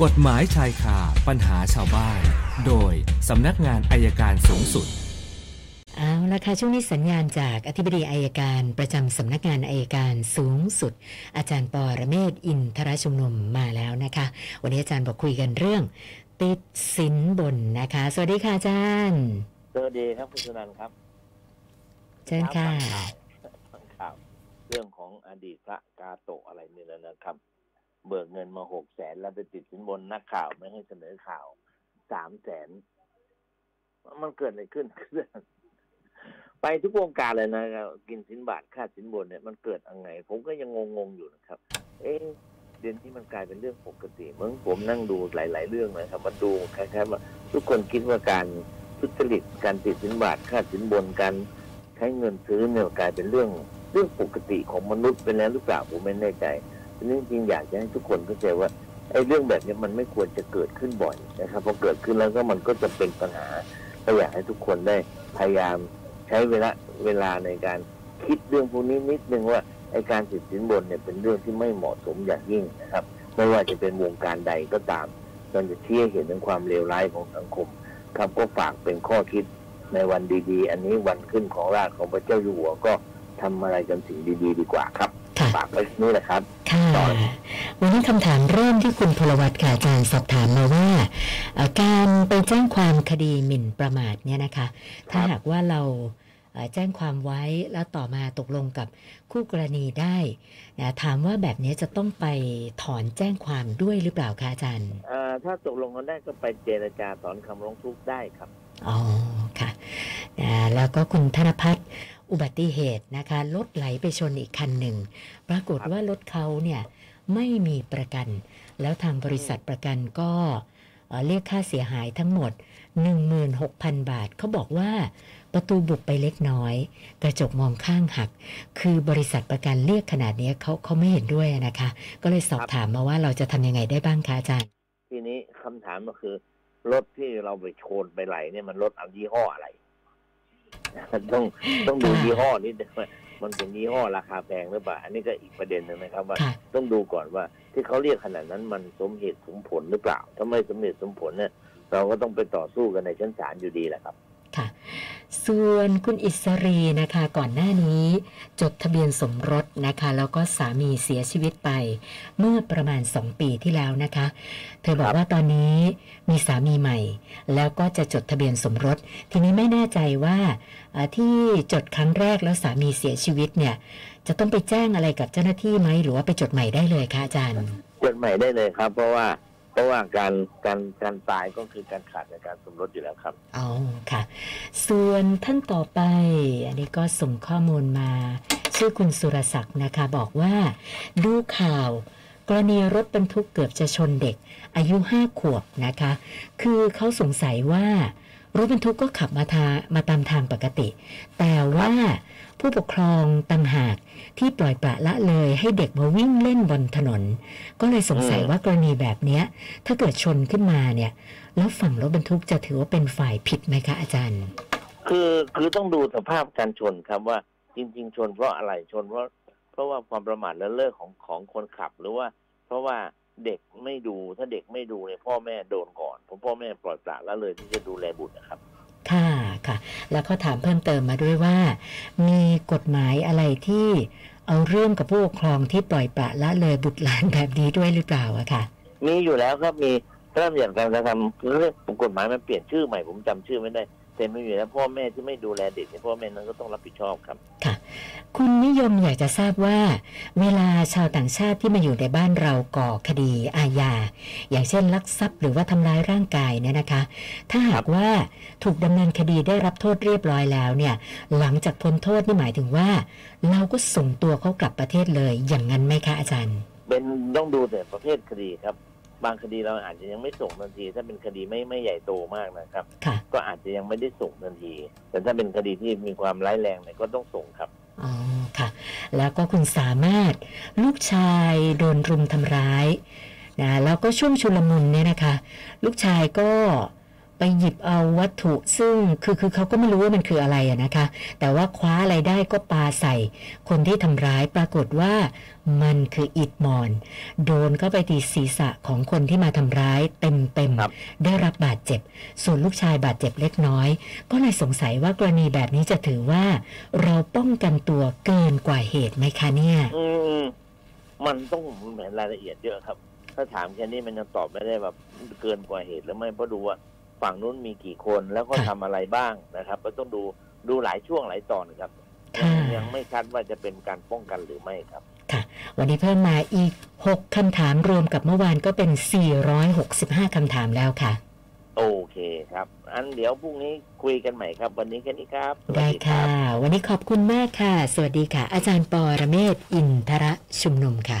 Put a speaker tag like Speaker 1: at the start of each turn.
Speaker 1: กฎหมายชายคาปัญหาชาวบ้าน โดยสำนักงานอัยการสูงสุด
Speaker 2: เอาละค่ะช่วงนี้สัญญาณจากอธิบดีอัยการประจำสำนักงานอัยการสูงสุด อาจารย์ปอระเมศวร์อินทรชุมนุมมาแล้วนะคะ วันนี้อาจารย์บอกคุยกันเรื่อง ติดสินบนนะคะ สวัสดีค่ะอาจารย์
Speaker 3: สวัสดีครับคุณสุนันท์ครับ
Speaker 2: เชิญค่ะ
Speaker 3: ฟังข่าวเรื่องของอดีตพระกาโตะอะไรนี่แล้วนะครับ เบิกเงินมาหกแสนแล้วไปติดสินบนนักข่าวไม่ให้เสนอข่าวสามแสนมันเกิดอะไรขึ้น ไปทุกวงการเลยนะครับกินสินบาทค่าสินบนเนี่ยมันเกิดยังไงผมก็ยังงงๆอยู่นะครับ เอ๊ะเดือนที่มันกลายเป็นเรื่องปกติเมื่อผมนั่งดูหลาย ๆ เรื่องนะครับมันดูคล้ายๆว่าทุกคนคิดว่าการทุจริตการติดสินบาทค่าสินบนการใช้เงินซื้อเนี่ยกลายเป็นเรื่องเรื่องปกติของมนุษย์ไปแล้วหรือเปล่าผมไม่แน่ใจ นี้จริงอยากจะให้ทุกคนเข้าใจว่าไอ้เรื่องแบบนี้มันไม่ควรจะเกิดขึ้นบ่อยนะครับพอเกิดขึ้นแล้วก็มันก็จะเป็นปัญหาก็อยากให้ทุกคนได้พยายามใช้เวลาเวลาในการคิดเรื่องพวกนี้นิดนึงว่าไอ้การติดสินบนเนี่ยเป็นเรื่องที่ไม่เหมาะสมอย่างยิ่งนะครับไม่ว่าจะเป็นวงการใดก็ตามมันจะเชี้ให้เห็นถึงความเลวร้ายของสังคมครับก็ฝากเป็นข้อคิดในวันดี ๆ อันนี้วันขึ้นของราชของพระเจ้าอยู่หัวก็ทำอะไรกันสิ่งดี ๆ ดีกว่าครับ ฝากไว้นี่แหละครับ
Speaker 2: ค่ะ
Speaker 3: ต่อ
Speaker 2: วันนี้คำถามเริ่มที่คุณพลวัตค่ะอาจารย์สอบถามมาว่าเอ่อการไปแจ้งความคดีหมิ่นประมาทเนี่ยนะคะ ถ้าหากว่าเราเอ่อแจ้งความไว้แล้วต่อมาตกลงกับคู่กรณีได้นะถามว่าแบบนี้จะต้องไปถอนแจ้งความด้วยหรือเปล่าคะอาจารย์
Speaker 3: เอ่อถ้าตกลงกันได้ก็ไปเจรจาถอนคำร้องทุกข์ได้ครับ
Speaker 2: อ๋อค่ะนะแล้วก็คุณธนพัฒน์ อุบัติเหตุนะคะรถไหลไปชนอีกคันหนึ่ง ปรากฏว่ารถเขาเนี่ยไม่มีประกัน แล้วทางบริษัทประกันก็เอ่อเรียกค่าเสียหายทั้งหมด 16,000 บาท เขาบอกว่าประตูบุบไปเล็กน้อย กระจกมองข้างหัก คือบริษัทประกันเรียกขนาดนี้เขาเขาไม่เห็นด้วยนะคะ ก็เลยสอบถามมาว่าเราจะทำยังไงได้บ้างคะอาจารย์
Speaker 3: ทีนี้คำถามก็คือ รถที่เราไปชนไปไหลเนี่ยมันรถเอายี่ห้ออะไร ต้องต้องดู
Speaker 2: ค่ะ
Speaker 3: ยี่ห้อนิดนึงว่ามันเป็นยี่ห้อราคาแพงหรือเปล่าอันนี้ก็อีกประเด็นหนึ่งนะครับ ว่า
Speaker 2: ค่ะ
Speaker 3: ต้องดูก่อนว่าที่เขาเรียกขนาดนั้นมันสมเหตุสมผลหรือเปล่า ถ้าไม่สมเหตุสมผลเนี่ยเราก็ต้องไปต่อสู้กันในชั้นศาลอยู่ดีแหละครับ
Speaker 2: ค่ะ ส่วนคุณอิสรีนะคะก่อนหน้านี้จดทะเบียนสมรสนะคะ แล้วก็สามีเสียชีวิตไป เมื่อประมาณ 2 ปีที่แล้วนะคะ เธอบอกว่าตอนนี้มีสามีใหม่ แล้วก็จะจดทะเบียนสมรส ทีนี้ไม่แน่ใจว่าที่จดครั้งแรกแล้วสามีเสียชีวิตเนี่ย จะต้องไปแจ้งอะไรกับเจ้าหน้าที่ไหมหรือว่าไปจดใหม่ได้เลยคะอาจารย์
Speaker 3: จดใหม่ได้เลยครับ เพราะว่า เพราะว่าการการการตายก็คือการขาดในการสมรสอยู่แล้วครับ
Speaker 2: อ๋อค่ะ ส่วนท่านต่อไป อันนี้ก็ส่งข้อมูลมา ชื่อคุณสุรศักดิ์นะคะ บอกว่าดูข่าวกรณีรถบรรทุกเกือบจะชนเด็ก อายุห้าขวบนะคะ คือเขาสงสัยว่า รถบรรทุกก็ขับมาทามาตามทางปกติ แต่ว่าผู้ปกครองต่างหากที่ปล่อยปละละเลยให้เด็กมาวิ่งเล่นบนถนน ก็เลยสงสัย
Speaker 3: อืม
Speaker 2: ว่ากรณีแบบเนี้ยถ้าเกิดชนขึ้นมาเนี่ย แล้วฝั่งรถบรรทุกจะถือว่าเป็นฝ่ายผิดไหมคะอาจารย์
Speaker 3: คือคือต้องดูสภาพการชนครับว่าจริง ๆ ชนเพราะอะไรชนเพราะเพราะว่าความประมาทและเลิกของของคนขับหรือว่า เพราะว่า เด็กไม่ดูถ้าเด็กไม่ดูเนี่ยพ่อแม่โดนก่อนผมพ่อแม่ปล่อยปละละเลยที่จะดูแลบุตรนะครับ
Speaker 2: ค่ะค่ะ แล้วก็ถามเพิ่มเติมมาด้วยว่า มีกฎหมายอะไรที่เอาเรื่องกับผู้ปกครองที่ปล่อยปละละเลยบุตรหลานแบบนี้ด้วยหรือเปล่าอะค่ะ
Speaker 3: มีอยู่แล้วครับมีเริ่มอย่างการกระทำเรื่องกฎหมายมันเปลี่ยนชื่อใหม่ผมจำชื่อไม่ได้แต่ไม่มีแล้วพ่อแม่ที่ไม่ดูแลเด็กเนี่ยพ่อแม่นั้นก็ต้องรับผิดชอบครับ
Speaker 2: คุ ณนิยมอยากจะทราบว่า เวลาชาวต่างชาติที่มาอยู่ในบ้านเราก่อคดีอาญาอย่างเช่นลักทรัพย์หรือว่าทำร้ายร่างกายเนี่ยนะคะ ถ้าหากว่าถูกดำเนินคดีได้รับโทษเรียบร้อยแล้วเนี่ยหลังจากพ้นโทษนี่หมายถึงว่า เราก็ส่งตัวเขากลับประเทศเลยอย่างนั้นไหมคะอาจารย์
Speaker 3: เป็นต้องดูแต่ประเภทคดีครับ บางคดีเราอาจจะยังไม่ส่งทันที ถ้าเป็นคดีไม่ไม่ใหญ่โตมากนะครับ
Speaker 2: ค่ะ
Speaker 3: ก็อาจจะยังไม่ได้ส่งทันที แต่ถ้าเป็นคดีที่มีความร้ายแรงเนี่ยก็ต้องส่งครับ
Speaker 2: อ๋อค่ะ แล้วก็คุณสามารถลูกชายโดนรุมทำร้ายนะแล้วก็ช่วงชุลมุนเนี่ยนะคะ ลูกชายก็ ไปไปหยิบเอาวัตถุซึ่งคือคือเขาก็ไม่รู้ว่ามันคืออะไรอะนะคะ แต่ว่าคว้าอะไรได้ก็ปาใส่ คนที่ทำร้ายปรากฏว่ามันคืออิดมอน โดนเข้าไปที่ศีรษะของคนที่มาทำร้ายเต็มเต็มๆ
Speaker 3: ครับ
Speaker 2: ได้รับบาดเจ็บ ส่วนลูกชายบาดเจ็บเล็กน้อย ก็เลยสงสัยว่ากรณีแบบนี้จะถือว่า เราป้องกันตัวเกินกว่าเหตุไหมคะเนี่ย
Speaker 3: อืมมันต้องเหมือนรายละเอียดเยอะครับ ถ้าถามแค่นี้มันยังตอบไม่ได้แบบเกินกว่าเหตุหรือไม่เพราะดูว่า ฝั่งนู้นมีกี่คนแล้วก็
Speaker 2: ค่ะ
Speaker 3: ทำอะไรบ้างนะครับ ก็ต้องดูดูหลายช่วงหลายตอนครับ
Speaker 2: ค่ะ
Speaker 3: ยังยังไม่ชัดว่าจะเป็นการป้องกันหรือไม่ครับ
Speaker 2: วันนี้เพิ่มมาอีก 6คำถามรวมกับเมื่อวานก็เป็น 465คำถามแล้วค่ะ
Speaker 3: โอเคครับ อันเดี๋ยวพรุ่งนี้คุยกันใหม่ครับ วันนี้แค่นี้ครับสวัส
Speaker 2: ได้
Speaker 3: ดีครั
Speaker 2: ค่ะ
Speaker 3: บ
Speaker 2: วันนี้ขอบคุณมากค่ะ สวัสดีค่ะ อาจารย์ปอระเมศวร์อินทระชุมนุมค่ะ